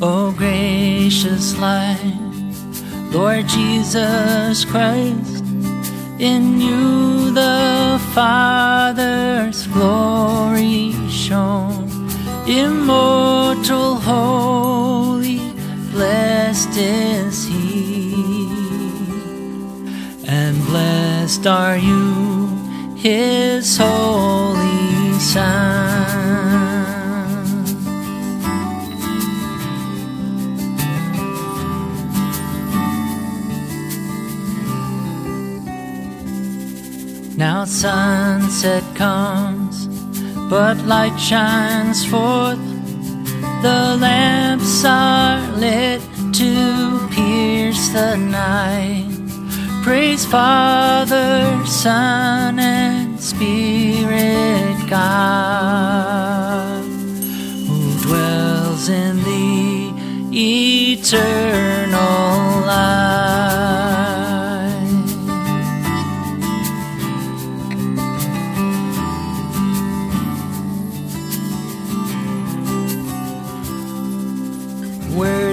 O gracious light, Lord Jesus Christ, in you the Father's glory shone, immortal, holy, blessed is He, and blessed are you, His holy Son. Now sunset comes, but light shines forth. The lamps are lit to pierce the night. Praise Father, Son, and Spirit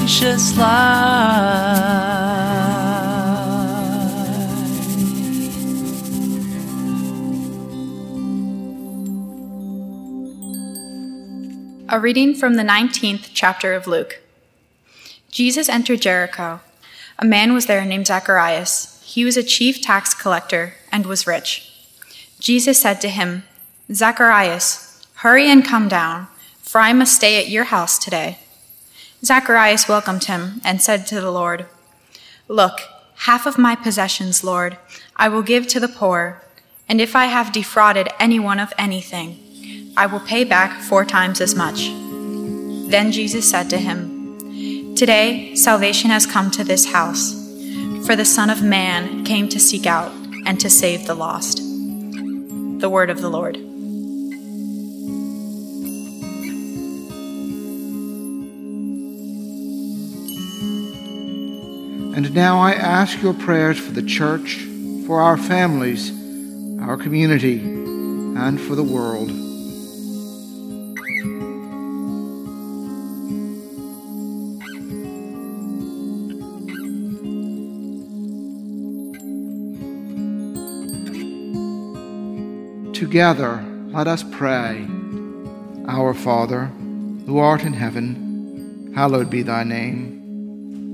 Gracious light. A reading from the 19th chapter of Luke. Jesus entered Jericho. A man was there named Zacharias. He was a chief tax collector and was rich. Jesus said to him, Zacharias, hurry and come down, for I must stay at your house today. Zacharias welcomed him and said to the Lord, Look, half of my possessions, Lord, I will give to the poor, and if I have defrauded anyone of anything, I will pay back four times as much. Then Jesus said to him, Today salvation has come to this house, for the Son of Man came to seek out and to save the lost. The word of the Lord. And now I ask your prayers for the church, for our families, our community, and for the world. Together, let us pray. Our Father, who art in heaven, hallowed be thy name.